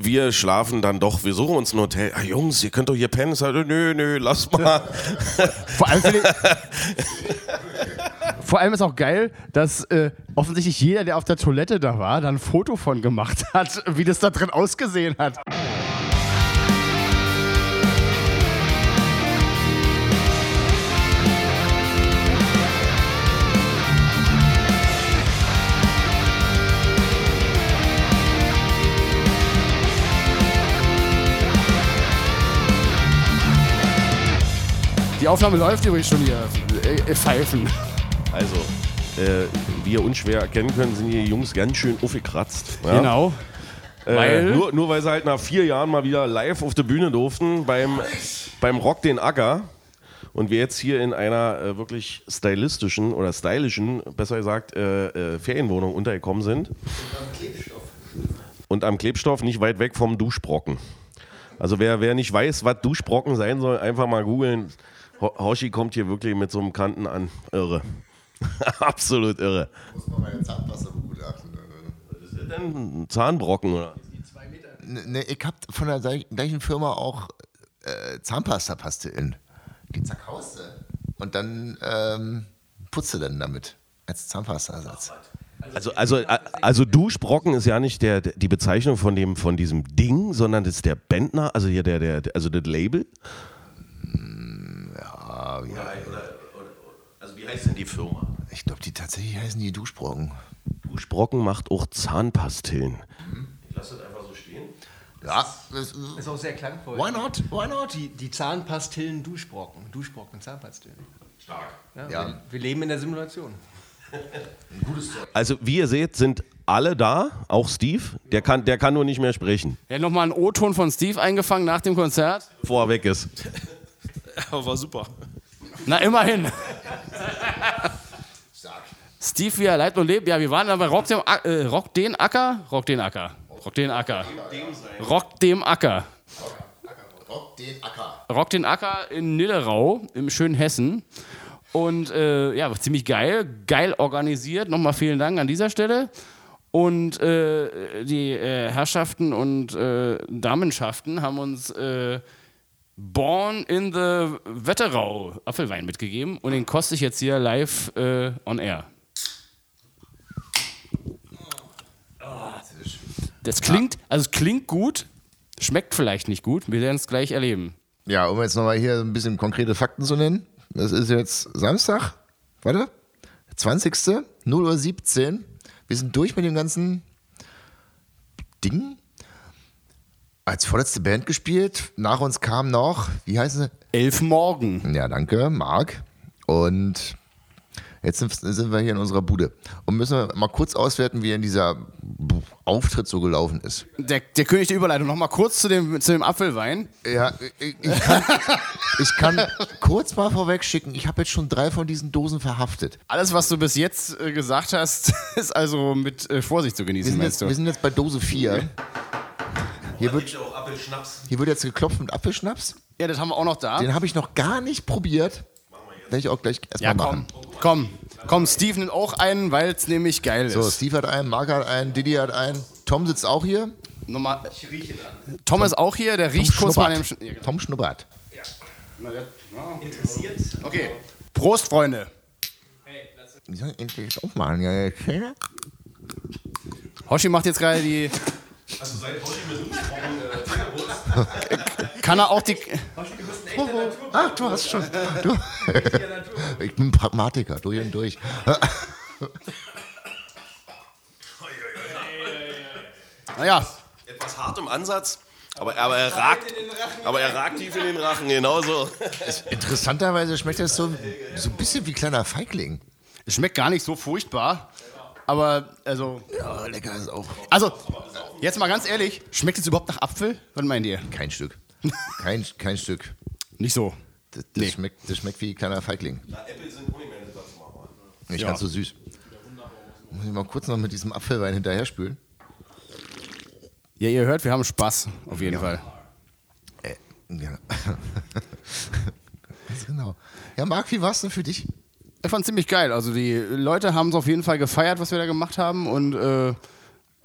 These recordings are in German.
Wir schlafen dann doch, wir suchen uns ein Hotel. Ah, Jungs, ihr könnt doch hier pennen. Sag, nö, nö, lass mal. Vor allem, vor allem ist auch geil, dass äh, offensichtlich jeder, der auf der Toilette da war, da ein Foto von gemacht hat, wie das da drin ausgesehen hat. Die Aufnahme läuft übrigens schon hier. Äh, äh, pfeifen. Also, äh, wie ihr unschwer erkennen könnt, sind die Jungs ganz schön aufgekratzt. Ja? Genau. Äh, Weil- nur, nur weil sie halt nach vier Jahren mal wieder live auf der Bühne durften beim, beim Rock den Acker. Und wir jetzt hier in einer äh, wirklich stylistischen oder stylischen, besser gesagt, äh, Ferienwohnung untergekommen sind. Und am Klebstoff nicht weit weg vom Duschbrocken. Also wer, wer nicht weiß, was Duschbrocken sein soll, einfach mal googeln. Ho Hoshi kommt hier wirklich mit so einem Kanten an. Irre. Absolut irre. muss man meine Zahnpasta begutachten. Was ist denn? Ein Zahnbrocken oder? Ne, ich hab von der gleich- gleichen Firma auch äh, Zahnpasta-Pastillen. Die zerkaust du. Und dann ähm, putzt du dann damit. Als Zahnpasta-Ersatz. Also, also, äh, also Duschbrocken ist ja nicht der, die Bezeichnung von, dem, von diesem Ding, sondern das ist der Bändner, also hier der, der, also das Label. Ah, ja. Also wie heißt denn die Firma? Ich glaube, die tatsächlich heißen die Duschbrocken. Duschbrocken macht auch Zahnpastillen. Ich lasse das einfach so stehen. Ja, das, Ist auch sehr klangvoll. why not? Why not? Die, die Zahnpastillen, Duschbrocken. Duschbrocken, Zahnpastillen. Stark. Ja, Ja. Wir, wir leben in der Simulation. Also wie ihr seht, sind alle da, auch Steve. Der kann, der kann nur nicht mehr sprechen, Er hat nochmal einen O-Ton von Steve eingefangen nach dem Konzert. bevor er weg ist. war super. Na, immerhin. Steve, wie er lebt und lebt. Ja, wir waren aber Rock, dem, äh, Rock den Acker. Rock den Acker. Rock den Acker. Rock dem Acker. Rock den Acker. Rock den Acker in Nillerau im schönen Hessen. Und äh, ja, ziemlich geil, geil organisiert. Nochmal vielen Dank an dieser Stelle. Und äh, die äh, Herrschaften und äh, Damenschaften haben uns äh, Born in the Wetterau Apfelwein mitgegeben. Und den koste ich jetzt hier live äh, on air. Das klingt, also es klingt gut, schmeckt vielleicht nicht gut. Wir werden es gleich erleben. Ja, um jetzt nochmal hier ein bisschen konkrete Fakten zu nennen. Das ist jetzt Samstag, warte, 20. 0 Uhr 17. Wir sind durch mit dem ganzen Ding. Als vorletzte Band gespielt. Nach uns kam noch, wie heißen sie? Elf Morgen. Ja, danke, Marc. Und jetzt sind, sind wir hier in unserer Bude und müssen mal kurz auswerten, wie in dieser Auftritt so gelaufen ist. Der, der König der Überleitung. Noch mal kurz zu dem, zu dem Apfelwein. Ja, ich, ich, kann, ich kann kurz mal vorweg schicken, ich habe jetzt schon drei von diesen Dosen verhaftet. Alles, was du bis jetzt äh, gesagt hast, ist also mit äh, Vorsicht zu Wir genießen, meinst jetzt, du? wir sind jetzt bei Dose 4. Hier wird, auch Apfelschnaps. hier wird jetzt geklopft mit Apfelschnaps. Ja, das haben wir auch noch da. Den habe ich noch gar nicht probiert. Werde ich auch gleich erstmal Ja, machen. komm. Komm, komm, Steve nimmt auch einen, weil es nämlich geil So, ist. Steve hat einen, Marc hat einen, Didi hat einen, Tom sitzt auch hier. Nochmal. Tom ist auch hier, der riecht kurz mal an dem. Sch- Ja, genau. Tom Schnuppert. Okay. Prost, Freunde. Die sollen endlich jetzt aufmachen. Ja, ja, ja. Hoshi macht jetzt gerade die. Also seit heute mit Duschbrocken äh, Kann er auch die. Ach, du hast schon. Du. Ich bin Pragmatiker, durch und durch. Naja, etwas hart im Ansatz, aber, aber, er ragt, aber er ragt tief in den Rachen, genauso. Interessanterweise schmeckt das so, so ein bisschen wie kleiner Feigling. es schmeckt gar nicht so furchtbar. Aber, also. Ja, lecker ist auch. Also, jetzt mal ganz ehrlich, schmeckt es überhaupt nach Apfel? Was meint ihr? Kein Stück. Kein, kein Stück. Nicht so. Das, das, Nee. schmeckt, das schmeckt wie kleiner Feigling. Äpfel sind mehr das machen. Nicht Ja. ganz so süß. Muss ich mal kurz noch mit diesem Apfelwein hinterher spülen. Ja, ihr hört, wir haben Spaß, auf jeden Fall. Äh, ja. Genau. Ja, Marc, wie war es denn für dich? Ich fand ziemlich geil. Also die Leute haben es auf jeden Fall gefeiert, was wir da gemacht haben und äh,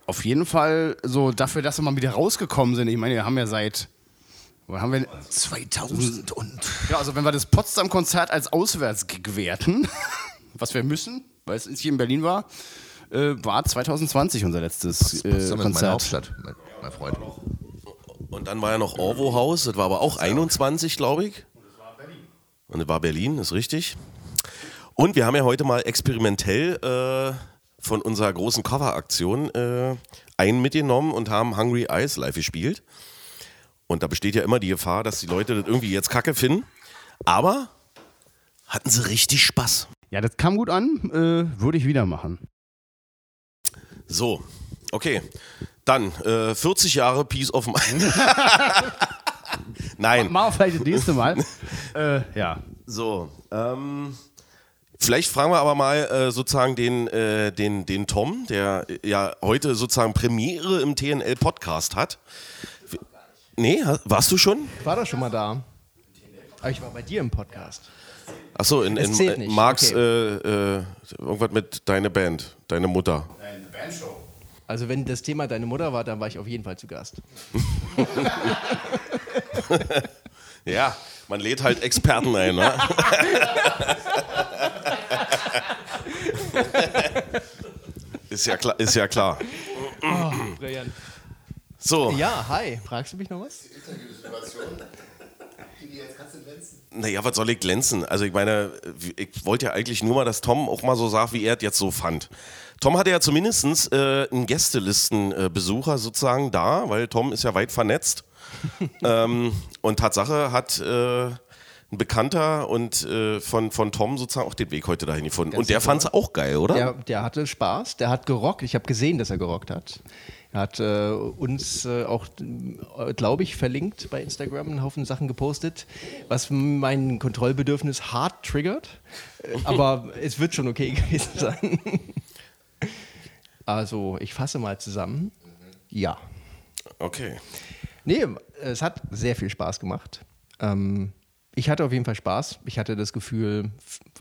auf jeden Fall so dafür, dass wir mal wieder rausgekommen sind. Ich meine, wir haben ja seit. Wo haben wir, 2000 und. ja, also wenn wir das Potsdam-Konzert als Auswärtsgig werten, was wir müssen, weil es nicht hier in Berlin war, äh, war 2020 unser letztes äh, Potsdam ist meine Konzert. Hauptstadt, mein, mein Freund. Und dann war ja noch Orwo Haus, das war aber auch 21, glaube ich. Und das war Berlin, ist richtig. Und wir haben ja heute mal experimentell äh, von unserer großen Cover-Aktion äh, einen mitgenommen und haben Hungry Eyes live gespielt. Und da besteht ja immer die Gefahr, dass die Leute das irgendwie jetzt kacke finden. Aber hatten sie richtig Spaß. Ja, das kam gut an, äh, würde ich wieder machen. So, okay. Dann äh, 40 Jahre Peace of Mind. Nein. Machen wir vielleicht das nächste Mal. äh, ja. So, ähm, vielleicht fragen wir aber mal äh, sozusagen den, äh, den, den Tom, der äh, ja heute sozusagen Premiere im TNL-Podcast hat. Nee, warst du schon? Ich war doch schon mal da. Aber ich war bei dir im Podcast. Achso, in, in äh, nicht, Marks okay. äh, äh, irgendwas mit deine Band, deine Mutter. Also wenn das Thema deine Mutter war, dann war ich auf jeden Fall zu Gast. Ja, man lädt halt Experten ein, ne? ist, ja klar, ist ja klar. Brillant. So, Ja, hi. Fragst du mich noch was? naja, was soll ich glänzen? Also ich meine, ich wollte ja eigentlich nur mal, dass Tom auch mal so sagt, wie er es jetzt so fand. Tom hatte ja zumindest äh, einen Gästelistenbesucher sozusagen da, weil Tom ist ja weit vernetzt. ähm, und Tatsache hat äh, ein Bekannter und äh, von, von Tom sozusagen auch den Weg heute dahin gefunden. und der fand es auch geil, oder? Der, der hatte Spaß, der hat gerockt. Ich habe gesehen, dass er gerockt hat. Er hat äh, uns äh, auch, äh, glaube ich, verlinkt bei Instagram einen Haufen Sachen gepostet, was mein Kontrollbedürfnis hart triggert. Aber es wird schon okay gewesen sein. Also, ich fasse mal zusammen. Ja. Okay. Nee, es hat sehr viel Spaß gemacht. Ähm, ich hatte auf jeden Fall Spaß. Ich hatte das Gefühl,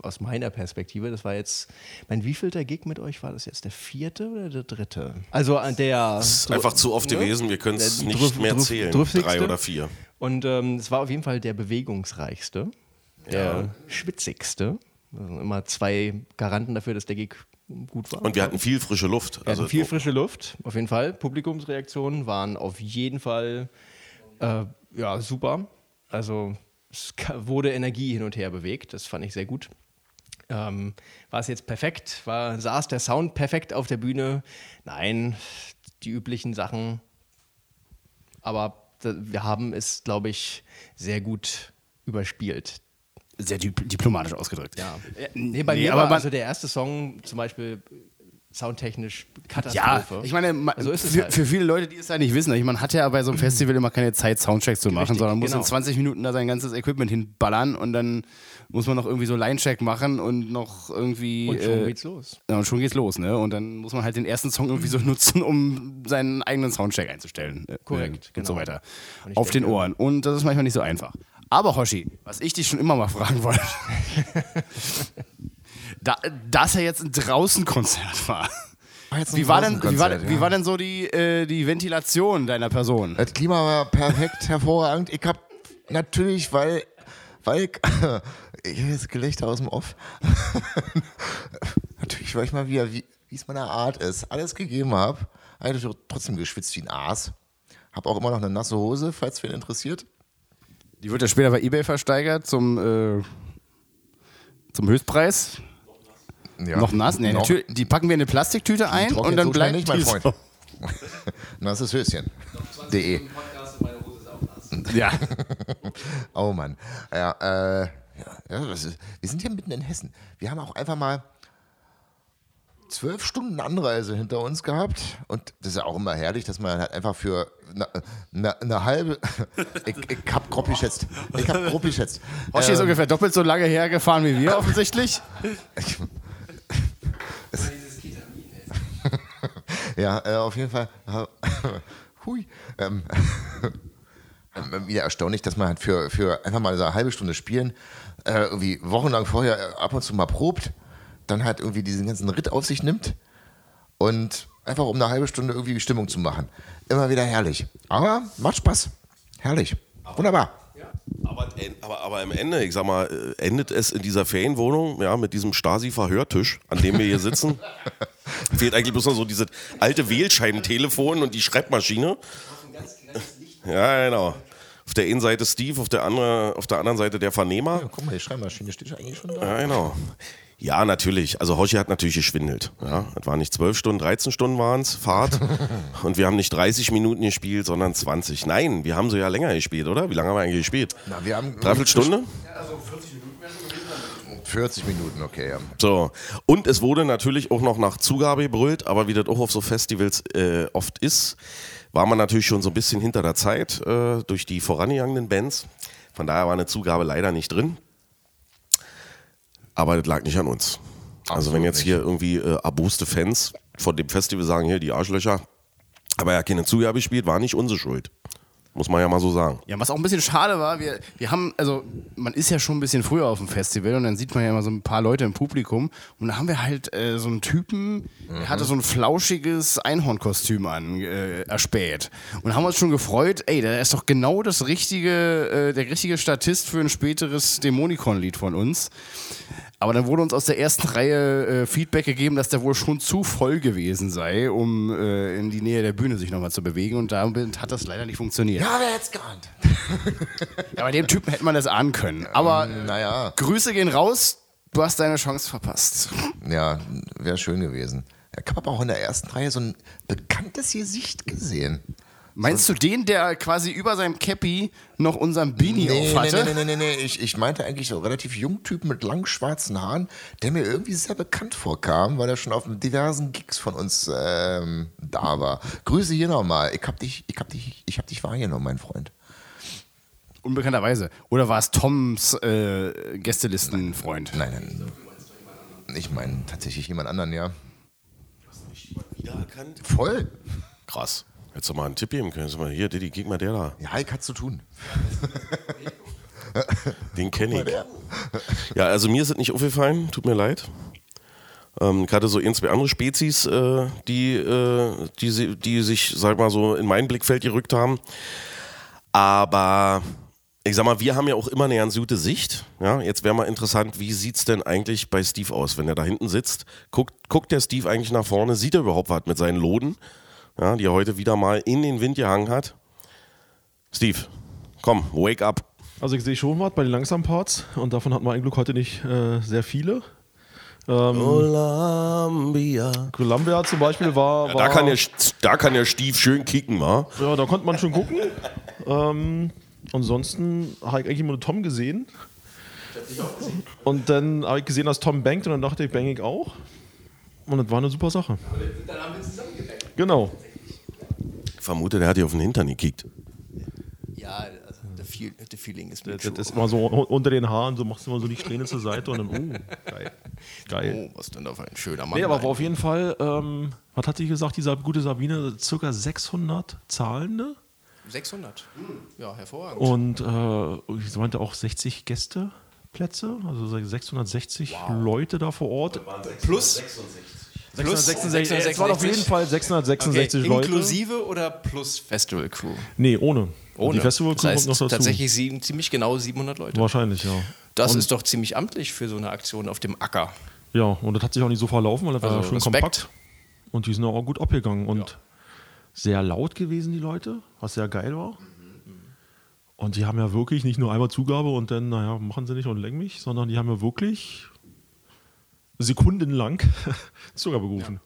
aus meiner Perspektive, das war jetzt, mein wievielter Gig mit euch war das jetzt? Der vierte oder der dritte? Also äh, der. Das ist einfach zu oft gewesen, wir können es nicht Drüff- mehr zählen. Drüffigste. Drei oder vier. Und ähm, es war auf jeden Fall der bewegungsreichste, der schwitzigste. Also immer zwei Garanten dafür, dass der Gig gut war. Und wir hatten viel frische Luft. Wir Also hatten viel frische Luft, auf jeden Fall. Publikumsreaktionen waren auf jeden Fall äh, ja, super. Also es wurde Energie hin und her bewegt, das fand ich sehr gut. Ähm, war es jetzt perfekt? War, saß der Sound perfekt auf der Bühne? Nein, die üblichen Sachen. Aber wir haben es, glaube ich, sehr gut überspielt. Sehr dip diplomatisch ausgedrückt. Ja. Nee, bei nee, mir aber war man- also der erste Song zum Beispiel soundtechnisch Ja, Katastrophe. ich meine, ma- So ist es für, halt. für viele Leute, die es ja nicht wissen, ich, man hat ja bei so einem Festival immer keine Zeit, Soundchecks zu machen, Richtig, sondern muss genau. in 20 Minuten da sein ganzes Equipment hinballern und dann muss man noch irgendwie so Line-Check machen und noch irgendwie. Und schon äh, geht's los. Ja, und schon geht's los, ne? Und dann muss man halt den ersten Song irgendwie so nutzen, um seinen eigenen Soundcheck einzustellen. äh, Korrekt, äh, Und genau. so weiter. Und Auf den denke- Ohren. Und das ist manchmal nicht so einfach. Aber Hoshi, was ich dich schon immer mal fragen wollte. da, dass er jetzt ein Draußenkonzert war. Wie war, denn, wie, war, Draußenkonzert, wie ja. war denn so die, äh, die Ventilation deiner Person? Das Klima war perfekt, hervorragend. Ich habe natürlich, weil, weil ich, ich höre jetzt Gelächter aus dem Off. natürlich, weil ich mal wieder, wie wie es meine Art ist, alles gegeben habe. Eigentlich trotzdem geschwitzt wie ein Aas. Habe auch immer noch eine nasse Hose, falls wen interessiert. Die wird ja später bei Ebay versteigert zum, äh, zum Höchstpreis. Ja. Noch nass? Nee, Noch natürlich. Die packen wir in eine Plastiktüte ein und dann bleibt nicht, mein Freund. Nasses Höschen. De. Ja. Oh Mann. Ja, äh, ja, ja das ist, wir sind hier mitten in Hessen. Wir haben auch einfach mal zwölf Stunden Anreise hinter uns gehabt. Und das ist ja auch immer herrlich, dass man halt einfach für eine, eine, eine halbe. ich, ich hab grob geschätzt. Ich hab grob geschätzt. Hoshi ist Ähm, ungefähr doppelt so lange hergefahren wie wir offensichtlich. Ja, äh, auf jeden Fall. Hui. Ähm, wieder erstaunlich, dass man halt für, für einfach mal so eine halbe Stunde spielen, äh, irgendwie wochenlang vorher ab und zu mal probt, dann halt irgendwie diesen ganzen Ritt auf sich nimmt und Einfach um eine halbe Stunde irgendwie die Stimmung zu machen. Immer wieder herrlich. Aber macht Spaß. Herrlich. Wunderbar. Aber, aber, aber am Ende, ich sag mal, äh, endet es in dieser Ferienwohnung, ja, mit diesem Stasi-Verhörtisch, an dem wir hier sitzen. Fehlt eigentlich bloß noch so dieses alte Wählscheibentelefon und die Schreibmaschine. Ja, genau. Auf der einen Seite Steve, auf der, andere, auf der anderen Seite der Vernehmer. Guck mal, die Schreibmaschine steht eigentlich schon da. Ja, genau. Ja, natürlich. Also Hoshi hat natürlich geschwindelt. Ja, es waren nicht 12 Stunden, 13 Stunden waren es, Fahrt. Und wir haben nicht 30 Minuten gespielt, sondern 20. Nein, wir haben so ja länger gespielt, oder? Wie lange haben wir eigentlich gespielt? Na, wir haben Dreiviertel Stunde? 40 Minuten, okay. Ja. So. Und es wurde natürlich auch noch nach Zugabe gebrüllt, aber wie das auch auf so Festivals äh, oft ist, war man natürlich schon so ein bisschen hinter der Zeit äh, durch die vorangegangenen Bands. Von daher war eine Zugabe leider nicht drin. Aber das lag nicht an uns. also wenn jetzt hier irgendwie äh, erboste Fans von dem Festival sagen, hier die Arschlöcher, aber ja keine Zugabe gespielt, war nicht unsere Schuld. Muss man ja mal so sagen. Ja, was auch ein bisschen schade war, wir, wir haben, also man ist ja schon ein bisschen früher auf dem Festival und dann sieht man ja immer so ein paar Leute im Publikum und da haben wir halt äh, so einen Typen, der hatte so ein flauschiges Einhornkostüm an, äh, erspäht. Und haben uns schon gefreut, ey, der ist doch genau das richtige, äh, der richtige Statist für ein späteres Dämonikon-Lied von uns. Aber dann wurde uns aus der ersten Reihe äh, Feedback gegeben, dass der wohl schon zu voll gewesen sei, um äh, in die Nähe der Bühne sich nochmal zu bewegen. Und damit hat das leider nicht funktioniert. Ja, wer hätte geahnt? Ja, bei dem Typen hätte man das ahnen können. Aber Naja, Grüße gehen raus, du hast deine Chance verpasst. ja, wäre schön gewesen. Ich habe aber auch in der ersten Reihe so ein bekanntes Gesicht gesehen. Meinst du den, der quasi über seinem Cappy noch unseren Beanie Nee, nee, aufhatte? nee, nee, nee, nee. Ich, ich meinte eigentlich so einen relativ jungen Typen mit langen schwarzen Haaren, der mir irgendwie sehr bekannt vorkam, weil er schon auf diversen Gigs von uns ähm, da war. Grüße hier nochmal. Ich hab dich, ich hab dich, ich hab dich wahrgenommen, mein Freund. Unbekannterweise. Oder war es Toms äh, Gästelistenfreund? Nein, nein. Ich meine tatsächlich jemand anderen, ja. Wiedererkannt? Voll. Krass. Hättest du mal einen Tipp geben können. Sag mal, hier, Diddy, gib mal der da. Ja, ich hat zu tun. Den kenne ich. Ja, also mir ist es nicht aufgefallen, tut mir leid. Ähm, gerade so ein, zwei andere Spezies, äh, die, äh, die, die sich, sag mal so, in mein Blickfeld gerückt haben. Aber ich sag mal, wir haben ja auch immer eine ganz gute Sicht. Ja, jetzt wäre mal interessant, wie sieht es denn eigentlich bei Steve aus, wenn er da hinten sitzt? Guckt, guckt der Steve eigentlich nach vorne? Sieht er überhaupt was mit seinen Loden, ja, die er heute wieder mal in den Wind gehangen hat? Steve, komm, wake up. Also ich sehe schon was bei den langsamen Parts und davon hatten wir ein Glück heute nicht äh, sehr viele. Ähm, Columbia. Columbia zum Beispiel war, Ja, war da, kann der, da kann der Stief schön kicken, wa? ja, da konnte man schon gucken. ähm, ansonsten habe ich eigentlich immer nur Tom gesehen. Und dann habe ich gesehen, dass Tom bangt und dann dachte ich, bang ich auch. Und das war eine super Sache. Dann haben wir zusammen gebackt. Genau. Vermute, der hat hier auf den Hintern gekickt. Ja, also the, feel, the feeling ist Das, das ist immer so unter den Haaren, so machst du immer so die Strähne zur Seite und dann, oh, geil. Geil. Oh, was denn da für ein schöner Mann. Nee, aber war auf jeden Fall, ähm, was hat sie gesagt, diese gute Sabine, circa 600 Zahlende 600. Ja, hervorragend. und äh, ich meinte auch 60 Gästeplätze, also 660 Leute da vor Ort. plus, plus 666, es waren auf jeden Fall 666 okay, Leute. Inklusive oder plus Festival Crew? Nee, ohne. Ohne. Die Festival das heißt, kommt noch dazu. tatsächlich sieben, ziemlich genau 700 Leute. Wahrscheinlich, ja. Das ist doch ziemlich amtlich für so eine Aktion auf dem Acker. Ja, und das hat sich auch nicht so verlaufen, weil das war Also ja schön Respekt. kompakt. Und die sind auch gut abgegangen und sehr laut gewesen, die Leute, was sehr geil war. Und die haben ja wirklich nicht nur einmal Zugabe und dann, naja, machen sie nicht und lenken mich, sondern die haben ja wirklich sekundenlang Zugabe gerufen.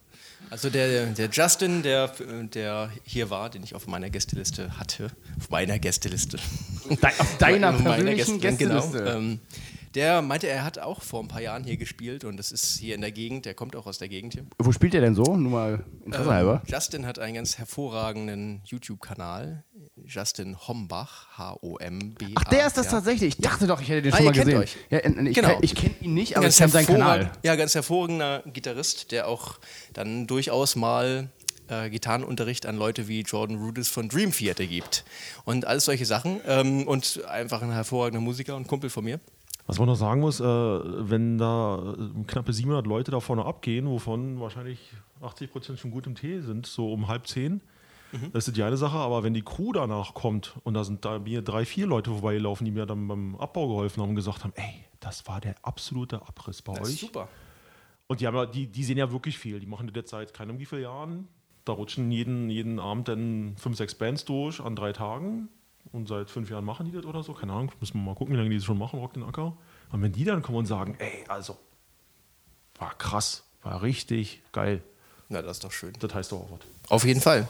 Also der, der Justin, der, der hier war, den ich auf meiner Gästeliste hatte, auf meiner Gästeliste. De auf deiner persönlichen Gästeliste, Gästeliste. Genau, ähm, der meinte, er hat auch vor ein paar Jahren hier gespielt und das ist hier in der Gegend, der kommt auch aus der Gegend hier. Wo spielt der denn so? Nur mal Interesse halber. Justin hat einen ganz hervorragenden YouTube-Kanal. Justin Hombach, H-O-M-B-A. Ach, der ist das tatsächlich. Ich dachte doch, ich hätte den Ah, schon mal gesehen. euch. Ja, ich Genau. kenn- ich kenne ihn nicht, aber ich ganz kenne seinen Kanal. Ja, ganz hervorragender Gitarrist, der auch dann durchaus mal äh, Gitarrenunterricht an Leute wie Jordan Rudess von Dream Theater gibt. Und alles solche Sachen. Ähm, und einfach ein hervorragender Musiker und Kumpel von mir. Was man noch sagen muss, äh, wenn da äh, knappe 700 Leute da vorne abgehen, wovon wahrscheinlich 80 Prozent schon gut im Tee sind, so um halb zehn, das ist die eine Sache. Aber wenn die Crew danach kommt und da sind da mir drei, vier Leute vorbeigelaufen, die mir dann beim Abbau geholfen haben und gesagt haben, ey, das war der absolute Abriss bei Das ist euch. super. Und die, haben ja, die, die sehen ja wirklich viel. Die machen das jetzt seit keine Ahnung wie vielen Jahren. Da rutschen jeden, jeden Abend dann fünf, sechs Bands durch an drei Tagen. Und seit fünf Jahren machen die das oder so. Keine Ahnung, müssen wir mal gucken, wie lange die das schon machen, Rock den Acker. Und wenn die dann kommen und sagen, ey, also, war krass, war richtig geil. Na, das ist doch schön. Das heißt doch auch was. Auf jeden Fall.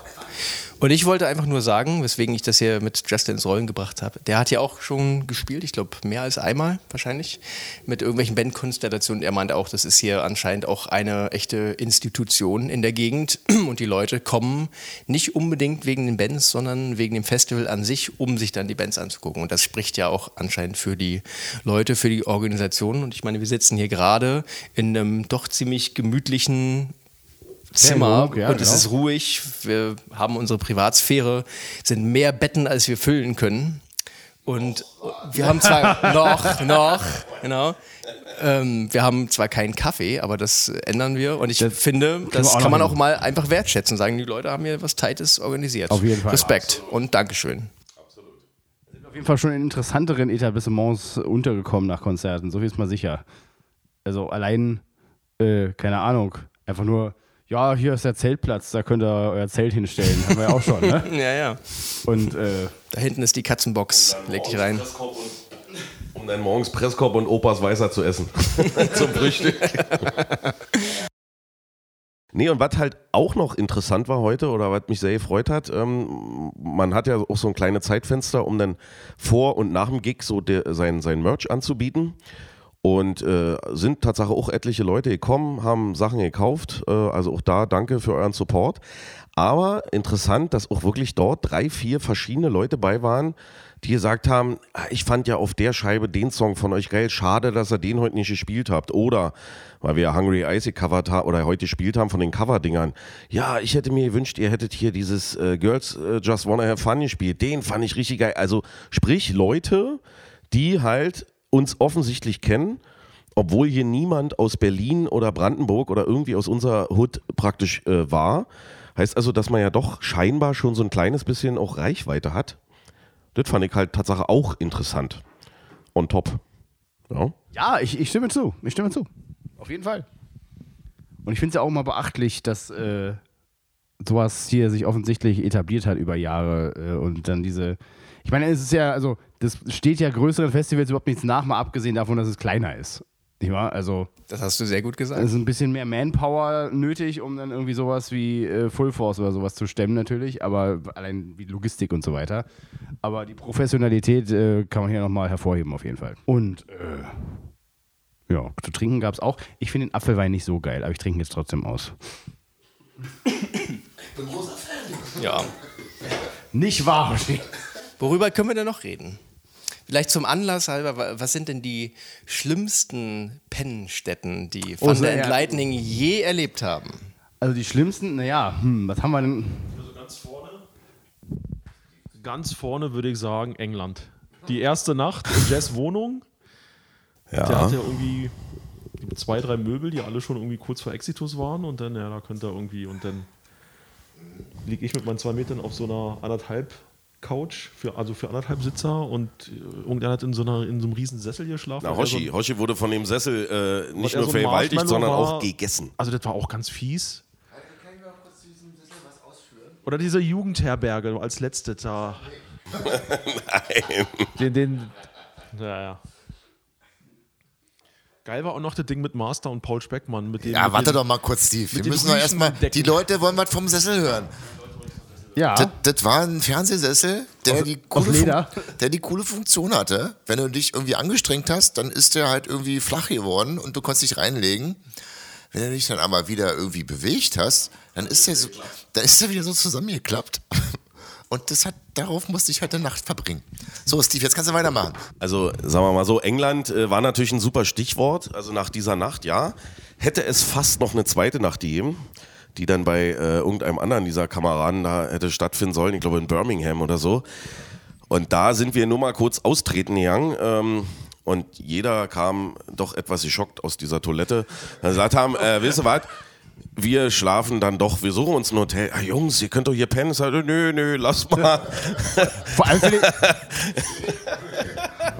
Und ich wollte einfach nur sagen, weswegen ich das hier mit Justin ins Rollen gebracht habe. Der hat ja auch schon gespielt, ich glaube mehr als einmal wahrscheinlich, mit irgendwelchen Bandkonstellationen. Er meinte auch, das ist hier anscheinend auch eine echte Institution in der Gegend. Und die Leute kommen nicht unbedingt wegen den Bands, sondern wegen dem Festival an sich, um sich dann die Bands anzugucken. Und das spricht ja auch anscheinend für die Leute, für die Organisationen. Und ich meine, wir sitzen hier gerade in einem doch ziemlich gemütlichen Zimmer ruhig, ja, und es genau. ist ruhig. Wir haben unsere Privatsphäre, sind mehr Betten, als wir füllen können. Und wir haben zwar noch, noch, genau. Ähm, wir haben zwar keinen Kaffee, aber das ändern wir. Und ich finde, das wir auch kann man auch mal einfach wertschätzen. Sagen, die Leute haben hier was Tightes organisiert. Auf jeden Fall. Respekt und Dankeschön. Auf jeden Fall schon in interessanteren Etablissements untergekommen nach Konzerten, so viel ist mal sicher. Also allein, äh, keine Ahnung, einfach nur, ja, hier ist der Zeltplatz, da könnt ihr euer Zelt hinstellen. Haben wir ja auch schon, ne? Ja, ja. Und äh, Da hinten ist die Katzenbox. Leg dich rein. Und- Um dann morgens Presskorb und Opas Weißer zu essen. Zum Frühstück. Nee, und was halt auch noch interessant war heute oder was mich sehr gefreut hat, ähm, man hat ja auch so ein kleines Zeitfenster, um dann vor und nach dem Gig so der, sein, sein Merch anzubieten. Und äh, sind Tatsache auch etliche Leute gekommen, haben Sachen gekauft. Äh, also auch da danke für euren Support. Aber interessant, dass auch wirklich dort drei, vier verschiedene Leute bei waren, die gesagt haben, "Ah, ich fand ja auf der Scheibe den Song von euch geil, schade, dass ihr den heute nicht gespielt habt. Oder, weil wir Hungry Eyes gecovert haben oder heute gespielt haben von den Coverdingern, ja, ich hätte mir gewünscht, ihr hättet hier dieses äh, Girls äh, Just Wanna Have Fun gespielt. Den fand ich richtig geil. Also sprich Leute, die halt uns offensichtlich kennen, obwohl hier niemand aus Berlin oder Brandenburg oder irgendwie aus unserer Hood praktisch äh, war. Heißt also, dass man ja doch scheinbar schon so ein kleines bisschen auch Reichweite hat. Das fand ich halt Tatsache auch interessant. On top. Ja. ja, ich, ich stimme zu. Ich stimme zu. Auf jeden Fall. Und ich finde es ja auch mal beachtlich, dass äh, sowas hier sich offensichtlich etabliert hat über Jahre äh, und dann diese. Ich meine, es ist ja, also, das steht ja größeren Festivals überhaupt nichts nach, mal abgesehen davon, dass es kleiner ist. Nicht wahr? Also, Das hast du sehr gut gesagt. es ist ein bisschen mehr Manpower nötig, um dann irgendwie sowas wie äh, Full Force oder sowas zu stemmen, natürlich, aber allein wie Logistik und so weiter. Aber die Professionalität äh, kann man hier nochmal hervorheben, auf jeden Fall. Und äh, ja, zu trinken gab es auch. Ich finde den Apfelwein nicht so geil, aber ich trinke ihn jetzt trotzdem aus. Ja. Nicht wahr? Worüber können wir denn noch reden? Vielleicht zum Anlass halber, wa- was sind denn die schlimmsten Pennstätten, die Oh, Van sehr der ja. Lightning je erlebt haben? Also die schlimmsten, naja, hm, was haben wir denn? Ganz vorne? Ganz vorne würde ich sagen England. Die erste Nacht in Jess Wohnung. Der Ja. hatte irgendwie zwei, drei Möbel, die alle schon irgendwie kurz vor Exitus waren und dann, ja, da könnte er irgendwie und dann liege ich mit meinen zwei Metern auf so einer anderthalb Couch, für, also für anderthalb Sitzer und äh, irgendeiner hat in so, einer, in so einem riesen Sessel geschlafen. Na, Und er so- Hoshi. Hoshi wurde von dem Sessel äh, nicht nur so vergewaltigt, sondern war- auch gegessen. Also das war auch ganz fies. Oder diese Jugendherberge als letzte da. Nein. Den, den, ja, ja. Geil war auch noch das Ding mit Master und Paul Speckmann. Mit dem, Ja, mit warte dem, doch mal kurz, Steve. Wir müssen doch erstmal. Die Leute wollen was vom Sessel hören. Ja, Das, das war ein Fernsehsessel, der, die coole der die coole Funktion hatte. Wenn du dich irgendwie angestrengt hast, dann ist der halt irgendwie flach geworden und du konntest dich reinlegen. Wenn du dich dann aber wieder irgendwie bewegt hast, dann ist der so, dann ist der wieder so zusammengeklappt. Und das hat, darauf musste ich halt eine Nacht verbringen. So, Steve, jetzt kannst du weitermachen. Also sagen wir mal so, England äh, war natürlich ein super Stichwort. Also nach dieser Nacht, ja. Hätte es fast noch eine zweite Nacht gegeben, die dann bei äh, irgendeinem anderen dieser Kameraden da hätte stattfinden sollen. Ich glaube in Birmingham oder so. Und da sind wir nur mal kurz austreten gegangen. Ähm, Und jeder kam doch etwas geschockt aus dieser Toilette. Dann gesagt haben, äh, wisst ihr was? Wir schlafen dann doch, wir suchen uns ein Hotel. Ah, Jungs, ihr könnt doch hier pennen. Sag, nö, nö, lass mal. Vor allem, finde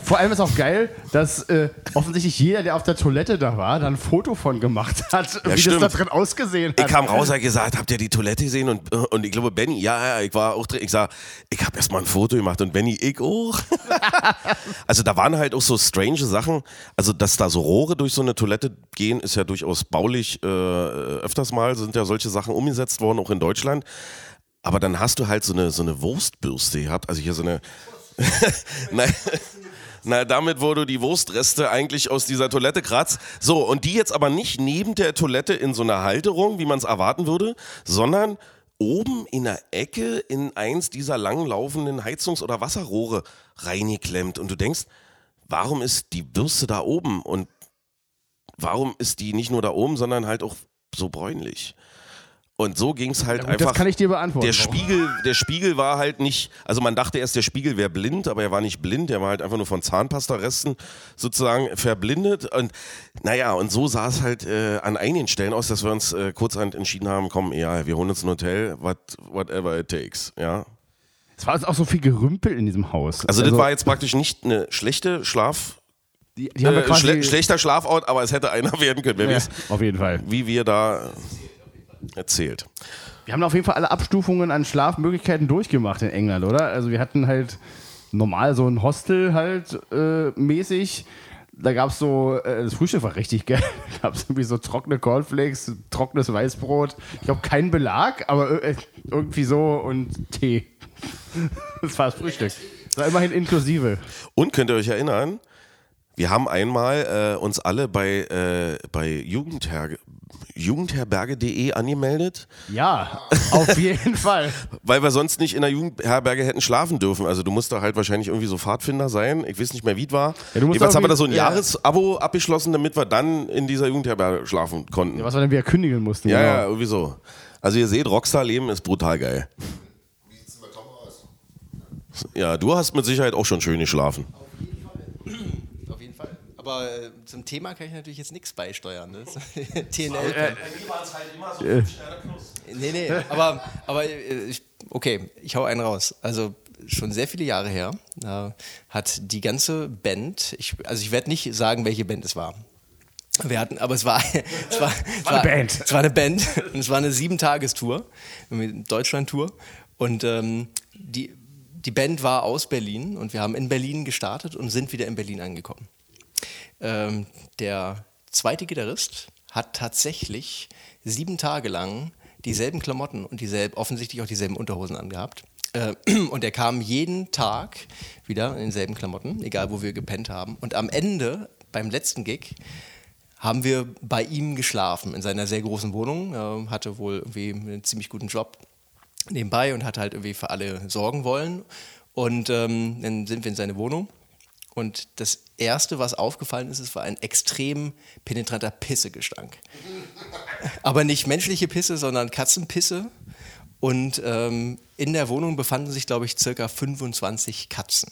vor allem ist auch geil, dass äh, offensichtlich jeder, der auf der Toilette da war, dann ein Foto von gemacht hat, wie stimmt. das da drin ausgesehen hat. Ich kam raus, hab gesagt, habt ihr die Toilette gesehen? Und, und ich glaube, Benny, ja, ja, ich war auch drin. Ich sag, ich habe erstmal ein Foto gemacht und Benny, ich auch. also da waren halt auch so strange Sachen. Also, dass da so Rohre durch so eine Toilette gehen, ist ja durchaus baulich. Äh, öfters mal sind ja solche Sachen umgesetzt worden, auch in Deutschland. Aber dann hast du halt so eine, so eine Wurstbürste gehabt. Also hier so eine. Nein. Na, damit, wo du die Wurstreste eigentlich aus dieser Toilette kratzt. So, und die jetzt aber nicht neben der Toilette in so einer Halterung, wie man es erwarten würde, sondern oben in der Ecke in eins dieser lang laufenden Heizungs- oder Wasserrohre reingeklemmt. Und du denkst, warum ist die Bürste da oben? Und warum ist die nicht nur da oben, sondern halt auch so bräunlich? Und so ging es halt Gut, einfach. das kann ich dir beantworten. Der Spiegel, der Spiegel war halt nicht, also man dachte erst, der Spiegel wäre blind, aber er war nicht blind, der war halt einfach nur von Zahnpastaresten sozusagen verblindet. Und naja, und so sah es halt äh, an einigen Stellen aus, dass wir uns äh, kurzhand entschieden haben, komm, ja, wir holen uns ein Hotel, what, whatever it takes, ja. Es war auch so viel Gerümpel in diesem Haus. Also, das war jetzt praktisch nicht eine schlechte Schlaf, die, die haben äh, quasi, schle schlechter Schlafort, aber es hätte einer werden können, ja, auf jeden Fall. wie wir da erzählt. Wir haben auf jeden Fall alle Abstufungen an Schlafmöglichkeiten durchgemacht in England, oder? Also wir hatten halt normal so ein Hostel halt äh, mäßig. Da gab es so, äh, das Frühstück war richtig geil. Da gab es irgendwie so trockene Cornflakes, trockenes Weißbrot. Ich glaube, kein Belag, aber irgendwie so und Tee. Das war das Frühstück. Das war immerhin inklusive. Und könnt ihr euch erinnern, wir haben einmal äh, uns alle bei, äh, bei Jugendherge, jugendherberge.de angemeldet, Ja, auf jeden Fall. weil wir sonst nicht in der Jugendherberge hätten schlafen dürfen. Also du musst da halt wahrscheinlich irgendwie so Pfadfinder sein. Ich weiß nicht mehr, wie es war. Ja, Jedenfalls haben wir da so ein ja. Jahresabo abgeschlossen, damit wir dann in dieser Jugendherberge schlafen konnten. Ja, Was wir dann wieder kündigen mussten. ja, genau. irgendwie so. Also ihr seht, Rockstar-Leben ist brutal geil. Wie sieht es bei Tom aus? Ja, du hast mit Sicherheit auch schon schön geschlafen. Auf jeden Fall. Aber äh, zum Thema kann ich natürlich jetzt nichts beisteuern. Ne? TNL. Nee, nee, aber, aber äh, ich, okay, ich hau einen raus. Also schon sehr viele Jahre her äh, hat die ganze Band, ich, also ich werde nicht sagen, welche Band es war. Wir hatten, aber es war, es war, es eine Band. Es war eine Band und es war eine Sieben-Tagestour, eine Deutschland-Tour. Und ähm, die, die Band war aus Berlin und wir haben in Berlin gestartet und sind wieder in Berlin angekommen. Ähm, der zweite Gitarrist hat tatsächlich sieben Tage lang dieselben Klamotten und dieselben, offensichtlich auch dieselben Unterhosen angehabt. Äh, und er kam jeden Tag wieder in denselben Klamotten, egal wo wir gepennt haben. Und am Ende, beim letzten Gig, haben wir bei ihm geschlafen in seiner sehr großen Wohnung. Er hatte wohl irgendwie einen ziemlich guten Job nebenbei und hat halt irgendwie für alle sorgen wollen. Und ähm, dann sind wir in seine Wohnung. Und das Erste, was aufgefallen ist, es war ein extrem penetranter Pissegestank. Aber nicht menschliche Pisse, sondern Katzenpisse. Und ähm, in der Wohnung befanden sich, glaube ich, circa 25 Katzen.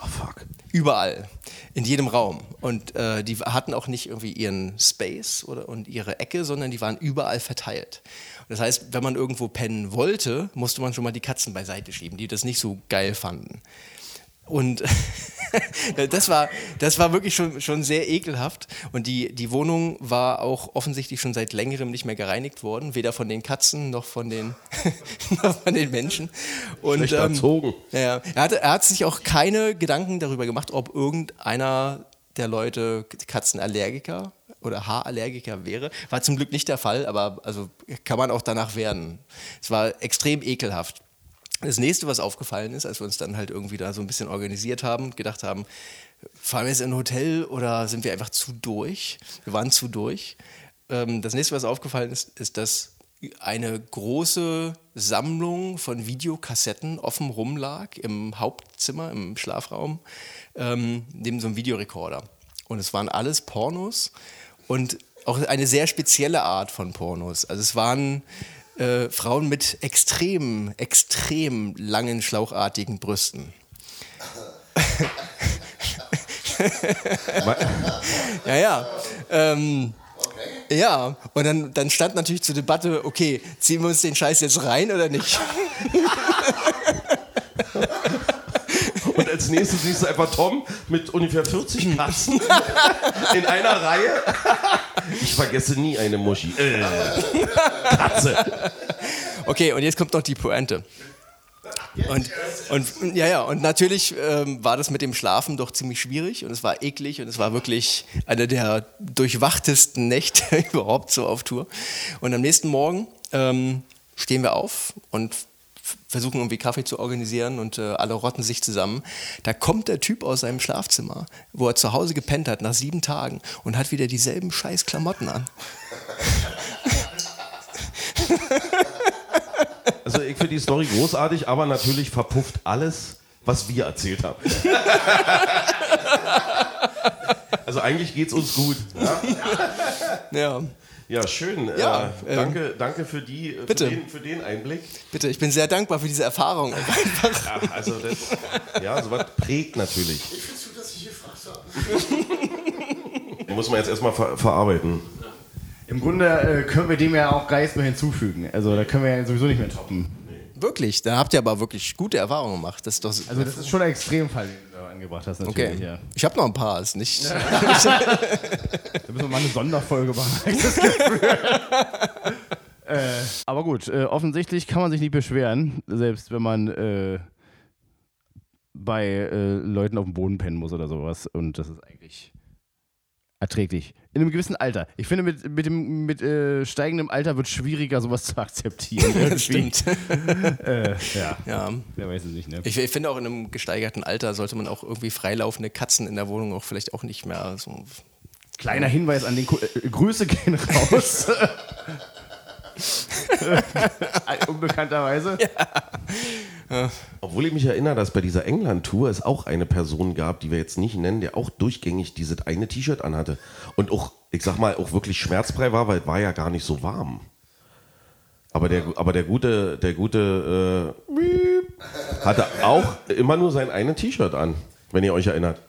Oh fuck. Überall, in jedem Raum. Und äh, die hatten auch nicht irgendwie ihren Space oder, und ihre Ecke, sondern die waren überall verteilt. Und das heißt, wenn man irgendwo pennen wollte, musste man schon mal die Katzen beiseite schieben, die das nicht so geil fanden. Und das, war, das war wirklich schon, schon sehr ekelhaft. Und die, die Wohnung war auch offensichtlich schon seit längerem nicht mehr gereinigt worden, weder von den Katzen noch von den, noch von den Menschen. Und, Schlecht erzogen. ja, er, hatte, er hat sich auch keine Gedanken darüber gemacht, ob irgendeiner der Leute Katzenallergiker oder Haarallergiker wäre. War zum Glück nicht der Fall, aber also kann man auch danach werden. Es war extrem ekelhaft. Das nächste, was aufgefallen ist, als wir uns dann halt irgendwie da so ein bisschen organisiert haben gedacht haben, fahren wir jetzt in ein Hotel oder sind wir einfach zu durch? Wir waren zu durch. Ähm, das nächste, was aufgefallen ist, ist, dass eine große Sammlung von Videokassetten offen rumlag im Hauptzimmer, im Schlafraum, ähm, neben so einem Videorekorder. Und es waren alles Pornos und auch eine sehr spezielle Art von Pornos. Also es waren äh, Frauen mit extrem, extrem langen, schlauchartigen Brüsten. Ja, ja. Ähm, Ja, und dann, dann stand natürlich zur Debatte, okay, ziehen wir uns den Scheiß jetzt rein oder nicht? Und als nächstes siehst du einfach Tom mit ungefähr 40 Katzen in einer Reihe. Ich vergesse nie eine Muschi. Äh, Katze. Okay, und jetzt kommt noch die Pointe. Und, und ja, ja, und natürlich ähm, war das mit dem Schlafen doch ziemlich schwierig und es war eklig und es war wirklich eine der durchwachtesten Nächte überhaupt so auf Tour. Und am nächsten Morgen ähm, stehen wir auf und versuchen irgendwie Kaffee zu organisieren und äh, alle rotten sich zusammen. Da kommt der Typ aus seinem Schlafzimmer, wo er zu Hause gepennt hat nach sieben Tagen und hat wieder dieselben scheiß Klamotten an. Also ich finde die Story großartig, aber natürlich verpufft alles, was wir erzählt haben. Also eigentlich geht's uns gut. Ja, Ja. Ja schön. Ja, äh, danke, danke für, die, äh, für, bitte. den, für den Einblick. Bitte, ich bin sehr dankbar für diese Erfahrung. Ja, also das, ja, sowas prägt natürlich. Ich finde gut, dass ich gefragt habe. Muss man jetzt erstmal ver verarbeiten. Im Grunde äh, können wir dem ja auch gar nichts mehr hinzufügen. Also da können wir ja sowieso nicht mehr toppen. Wirklich, da habt ihr aber wirklich gute Erfahrungen gemacht. Das ist doch Also das ist schon ein Extremfall, angebracht hast natürlich. okay. Ja. Ich habe noch ein paar, ist nicht. Da müssen wir mal eine Sonderfolge machen. äh, aber gut, äh, offensichtlich kann man sich nicht beschweren, selbst wenn man äh, bei äh, Leuten auf dem Boden pennen muss oder sowas. Und das ist eigentlich erträglich. In einem gewissen Alter. Ich finde, mit, mit, dem, mit äh, steigendem Alter wird es schwieriger, sowas zu akzeptieren. Stimmt. Äh, ja, Ja. wer weiß es nicht, ne? Ich, ich finde auch in einem gesteigerten Alter sollte man auch irgendwie freilaufende Katzen in der Wohnung auch vielleicht auch nicht mehr so. Kleiner Hinweis an den Ko äh, Grüße gehen raus. Unbekannterweise. Obwohl ich mich erinnere, dass bei dieser England-Tour es auch eine Person gab, die wir jetzt nicht nennen, der auch durchgängig dieses eine T-Shirt anhatte. Und auch, ich sag mal, auch wirklich schmerzfrei war, weil es war ja gar nicht so warm. Aber der, aber der gute, der gute äh, hatte auch immer nur sein eine T-Shirt an, wenn ihr euch erinnert.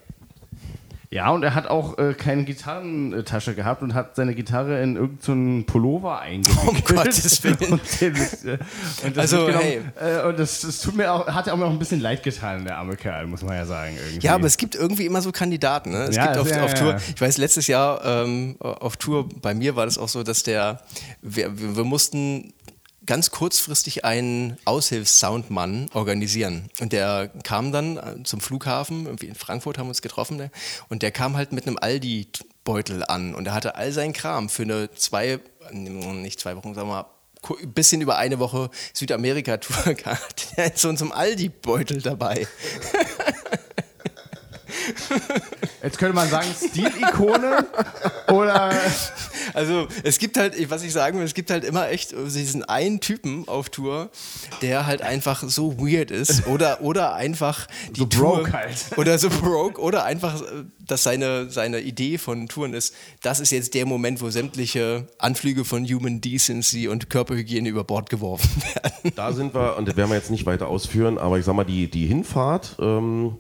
Ja, und er hat auch äh, keine Gitarrentasche gehabt und hat seine Gitarre in irgendeinen Pullover eingewickelt. Um Gottes Willen. Und, den, äh, und das, Also, wird hey. äh, und das, das tut mir auch, hat er auch noch ein bisschen leid getan, der arme Kerl, muss man ja sagen. Irgendwie. Ja, aber es gibt irgendwie immer so Kandidaten. Ne? Es Ja, gibt auf, ja, auf Tour, ich weiß, letztes Jahr ähm, auf Tour bei mir war das auch so, dass der, wir wir mussten ganz kurzfristig einen Aushilfssoundmann organisieren. Und der kam dann äh, zum Flughafen, irgendwie in Frankfurt haben wir uns getroffen, ne? und der kam halt mit einem Aldi-Beutel an und er hatte all seinen Kram für eine zwei, nee, nicht zwei Wochen, sagen wir mal, bisschen über eine Woche Südamerika-Tour gehabt. Der hat so einen Aldi-Beutel dabei. Jetzt könnte man sagen, Stilikone oder. Also es gibt halt, was ich sagen will, es gibt halt immer echt diesen einen Typen auf Tour, der halt einfach so weird ist oder, oder einfach die So Tour, broke halt. oder so broke oder einfach, dass seine, seine Idee von Touren ist, das ist jetzt der Moment, wo sämtliche Anflüge von Human Decency und Körperhygiene über Bord geworfen werden. Da sind wir, und das werden wir jetzt nicht weiter ausführen, aber ich sag mal, die, die Hinfahrt, ähm,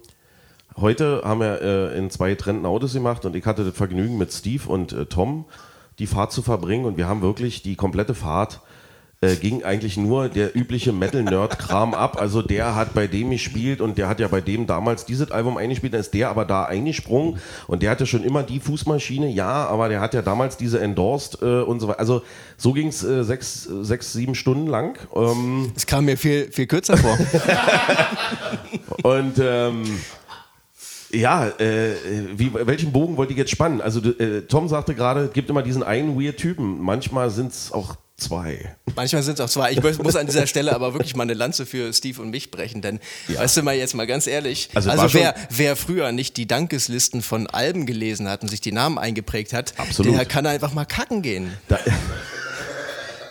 heute haben wir äh, in zwei getrennten Autos gemacht und ich hatte das Vergnügen mit Steve und äh, Tom die Fahrt zu verbringen und wir haben wirklich die komplette Fahrt äh, ging eigentlich nur der übliche Metal-Nerd-Kram ab. Also der hat bei dem gespielt und der hat ja bei dem damals dieses Album eingespielt, dann ist der aber da eingesprungen und der hatte schon immer die Fußmaschine, ja, aber der hat ja damals diese endorsed äh, und so weiter. Also so ging es äh, sechs, sechs, sieben Stunden lang. Ähm, Das kam mir viel, viel kürzer vor. und ähm, ja, äh, wie, welchen Bogen wollte ich jetzt spannen? Also äh, Tom sagte gerade, es gibt immer diesen einen weird Typen. Manchmal sind es auch zwei. Manchmal sind es auch zwei. Ich muss an dieser Stelle aber wirklich mal eine Lanze für Steve und mich brechen, denn weißt du mal jetzt mal ganz ehrlich, Also also, wer, wer früher nicht die Dankeslisten von Alben gelesen hat und sich die Namen eingeprägt hat, Absolut. der kann einfach mal kacken gehen. Da,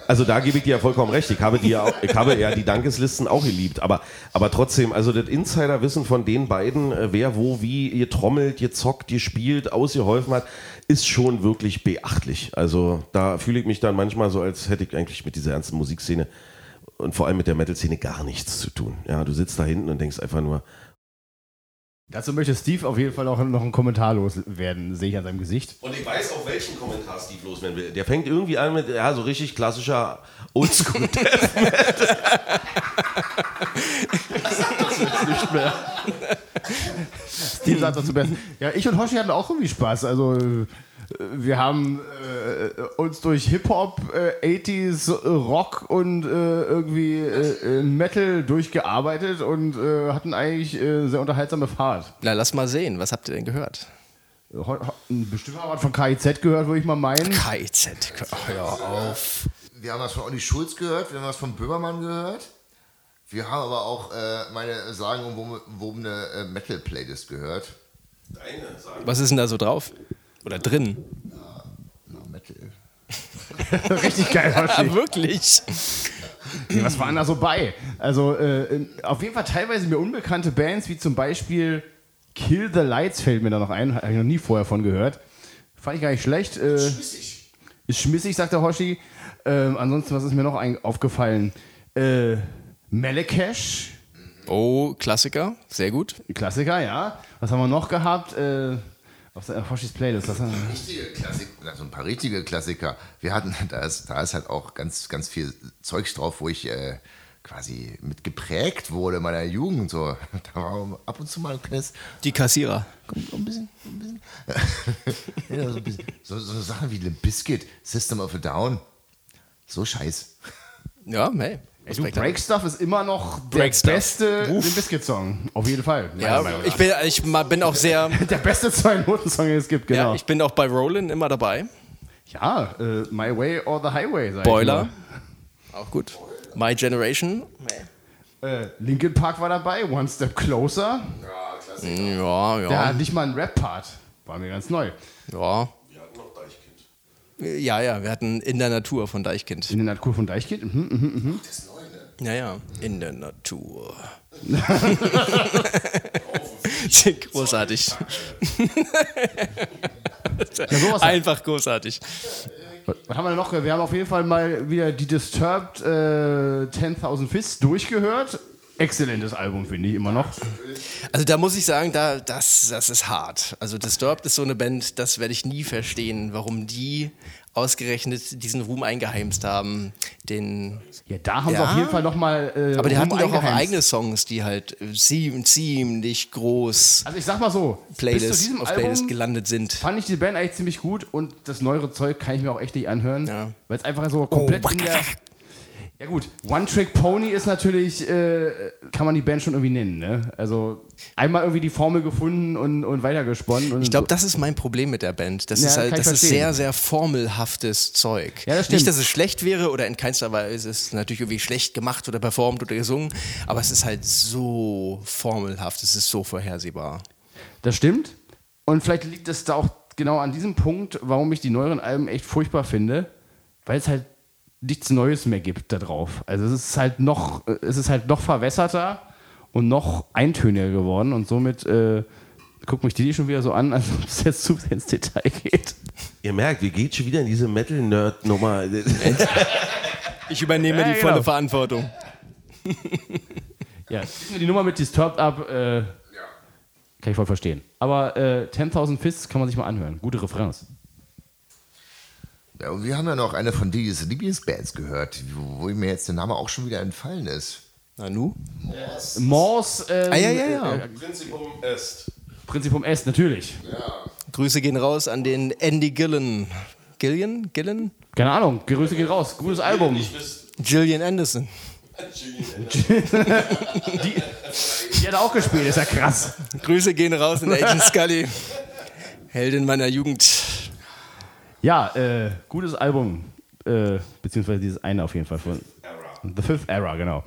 also da gebe ich dir ja vollkommen recht. Ich habe, die ja, ich habe ja die Dankeslisten auch geliebt. Aber, aber trotzdem, also das Insiderwissen von den beiden, äh, wer wo wie getrommelt, gezockt, gespielt, ausgeholfen hat, ist schon wirklich beachtlich. Also da fühle ich mich dann manchmal so, als hätte ich eigentlich mit dieser ernsten Musikszene und vor allem mit der Metal-Szene gar nichts zu tun. Ja, du sitzt da hinten und denkst einfach nur, Dazu möchte Steve auf jeden Fall auch noch einen Kommentar loswerden, sehe ich an seinem Gesicht. Und ich weiß auch, welchen Kommentar Steve loswerden will. Der fängt irgendwie an mit, ja, so richtig klassischer Oldschool. Nicht mehr. Steve sagt dazu besten. Ja, ich und Hoshi hatten auch irgendwie Spaß. Also, wir haben äh, uns durch Hip-Hop, äh, 80s, äh, Rock und äh, irgendwie äh, äh, Metal durchgearbeitet und äh, hatten eigentlich äh, sehr unterhaltsame Fahrt. Na, lass mal sehen, was habt ihr denn gehört? Bestimmt haben wir was von KIZ gehört, würde ich mal meinen. KIZ, hör auf. Wir haben was von Olli Schulz gehört, wir haben was von Böhmermann gehört. Wir haben aber auch äh, meine sagenumwobene äh, Metal-Playlist gehört. Deine, sagen. Was ist denn da so drauf? Oder drin? Na, Metal. Richtig geil, Hoshi. Ah, wirklich? Nee, was war denn da so bei? Also äh, auf jeden Fall teilweise mir unbekannte Bands, wie zum Beispiel Kill the Lights fällt mir da noch ein, habe ich noch nie vorher von gehört. Fand ich gar nicht schlecht. Äh, Ist schmissig, sagt der Hoshi. Ähm, ansonsten, was ist mir noch ein, aufgefallen? Äh, Melekesh, Oh, Klassiker, sehr gut. Klassiker, ja. Was haben wir noch gehabt? Äh, auf der Hoshis Playlist. Was haben wir? Richtige Klassiker, also ein paar richtige Klassiker. Wir hatten, da ist, da ist halt auch ganz, ganz viel Zeugs drauf, wo ich äh, quasi mit geprägt wurde in meiner Jugend. So. Da war ab und zu mal ein kleines, Die Kassierer. ein bisschen, ein bisschen. ja, so, ein bisschen so, so Sachen wie Limp Bizkit, System of a Down. So scheiß. Ja, hey. Ey, du, Respekt. Break Stuff ist immer noch der Break beste Limp Bizkit-Song. Auf jeden Fall. Ja, ich bin, ich bin auch sehr. Der beste Zwei-Noten-Song, den es gibt, genau. Ja, ich bin auch bei Rollin immer dabei. Ja, äh, My Way or the Highway, sag Boiler. Auch gut. My Generation. Äh, Linkin Park war dabei, One Step Closer. Ja, Der ja. hat nicht mal einen Rap-Part. War mir ganz neu. Ja. Wir hatten noch Deichkind. Ja, ja, wir hatten In der Natur von Deichkind. In der Natur von Deichkind. Mhm, mhm, mhm. Ja, ja. In der Natur. großartig. halt. Einfach großartig. Was was haben wir noch? Wir haben auf jeden Fall mal wieder die Disturbed äh, 10.000 Fists durchgehört. Exzellentes Album, finde ich immer noch. Also da muss ich sagen, da, das, das ist hart. Also Disturbed ist so eine Band, das werde ich nie verstehen, warum die ausgerechnet diesen Ruhm eingeheimst haben. Den, Ja, da haben sie Ja. auf jeden Fall nochmal. Äh, aber die Ruhm hatten doch auch eigene Songs, die halt ziem- ziemlich groß Also ich sag mal so, bis zu Playlist, diesem auf Album Playlist gelandet sind. fand ich die Band eigentlich ziemlich gut und das neuere Zeug kann ich mir auch echt nicht anhören, Ja. weil es einfach so komplett Oh. in der... Ja gut, One Trick Pony ist natürlich, äh, kann man die Band schon irgendwie nennen, ne? Also einmal irgendwie die Formel gefunden und, und weitergesponnen. Und Ich glaube, das ist mein Problem mit der Band. Das Ja, ist halt, das ist sehr, sehr formelhaftes Zeug. Ja, das stimmt. Nicht, dass es schlecht wäre oder in keinster Weise ist es natürlich irgendwie schlecht gemacht oder performt oder gesungen, aber es ist halt so formelhaft, es ist so vorhersehbar. Das stimmt. Und vielleicht liegt es da auch genau an diesem Punkt, warum ich die neueren Alben echt furchtbar finde, weil es halt nichts Neues mehr gibt da drauf. Also es ist halt noch, es ist halt noch verwässerter und noch eintöniger geworden und somit äh, guckt mich die schon wieder so an, als ob es jetzt zu sehr ins Detail geht. Ihr merkt, wir gehen schon wieder in diese Metal-Nerd-Nummer. Ich übernehme Ja, die volle genau. Verantwortung. Ja, die Nummer mit Disturbed ab. Äh, Kann ich voll verstehen. Aber äh, 10.000 Fists kann man sich mal anhören. Gute Refrains. Ja, wir haben ja noch eine von Didis Lieblingsbands gehört, wo, mir jetzt der Name auch schon wieder entfallen ist. Nanu? Morse. Ähm, Ah, ja, ja, ja. Äh, Prinzipum est. Prinzipum S, natürlich. Grüße gehen raus an den Andy Gillen. Gillian? Gillen? Keine Ahnung, Grüße geht raus. Gutes Album. Gillian Anderson. Die hat er auch gespielt, ist ja krass. Grüße gehen raus an Agent Scully. Heldin meiner Jugend. Ja, äh, gutes Album. Äh, beziehungsweise dieses eine auf jeden Fall von The Fifth Era, genau.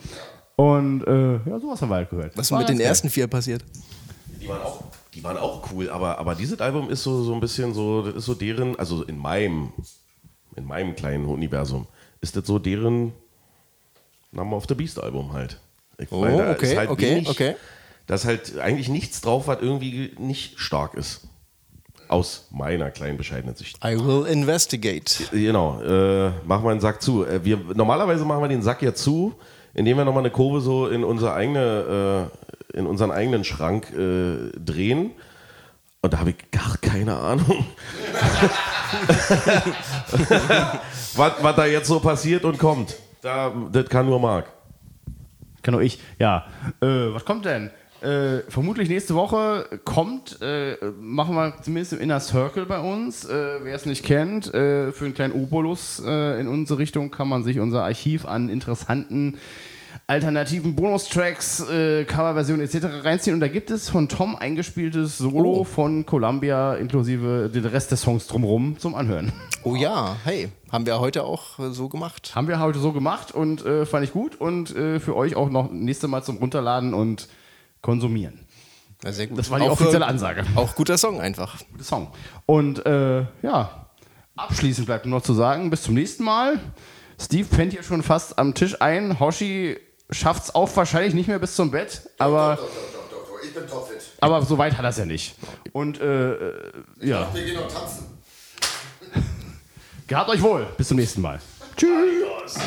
Und äh, ja, sowas haben wir halt gehört. Was ist mit den ganz ersten vier passiert? Die waren auch, die waren auch cool, aber, aber dieses Album ist so, so ein bisschen so, das ist so deren, also in meinem, in meinem kleinen Universum, ist das so deren Number of the Beast Album halt. Ich Oh, meine, da okay, ist halt okay, wenig, okay. Da ist halt eigentlich nichts drauf, was irgendwie nicht stark ist. Aus meiner kleinen bescheidenen Sicht. I will investigate. Genau, äh, machen wir einen Sack zu. Äh, wir, normalerweise machen wir den Sack ja zu, indem wir nochmal eine Kurve so in unsere eigene in unseren eigenen Schrank äh, drehen. Und da habe ich gar keine Ahnung, was, was da jetzt so passiert und kommt. Da, das kann nur Marc. Kann nur ich. Ja. Äh, was kommt denn? Äh, vermutlich nächste Woche kommt, äh, machen wir zumindest im Inner Circle bei uns. Äh, Wer es nicht kennt, äh, für einen kleinen Obolus äh, in unsere Richtung kann man sich unser Archiv an interessanten alternativen Bonustracks, äh, Coverversionen etc. reinziehen. Und da gibt es von Tom eingespieltes Solo Oh. von Columbia inklusive den Rest des Songs drumherum zum Anhören. Oh ja, hey, haben wir heute auch äh, so gemacht. Haben wir heute so gemacht und fand ich gut und für euch auch noch nächste Mal zum Runterladen und konsumieren. Ja, sehr gut. Das war die Auch, offizielle äh, Ansage. Auch guter Song einfach. Guter Song. Und äh, ja, abschließend bleibt nur noch zu sagen, bis zum nächsten Mal. Steve pennt hier schon fast am Tisch ein. Hoshi schafft's auch wahrscheinlich nicht mehr bis zum Bett, aber, Ich bin topfit. aber so weit hat er es ja nicht. Und äh, äh, ja, Wir gehen noch tanzen. gehabt euch wohl. Bis zum nächsten Mal. Tschüss.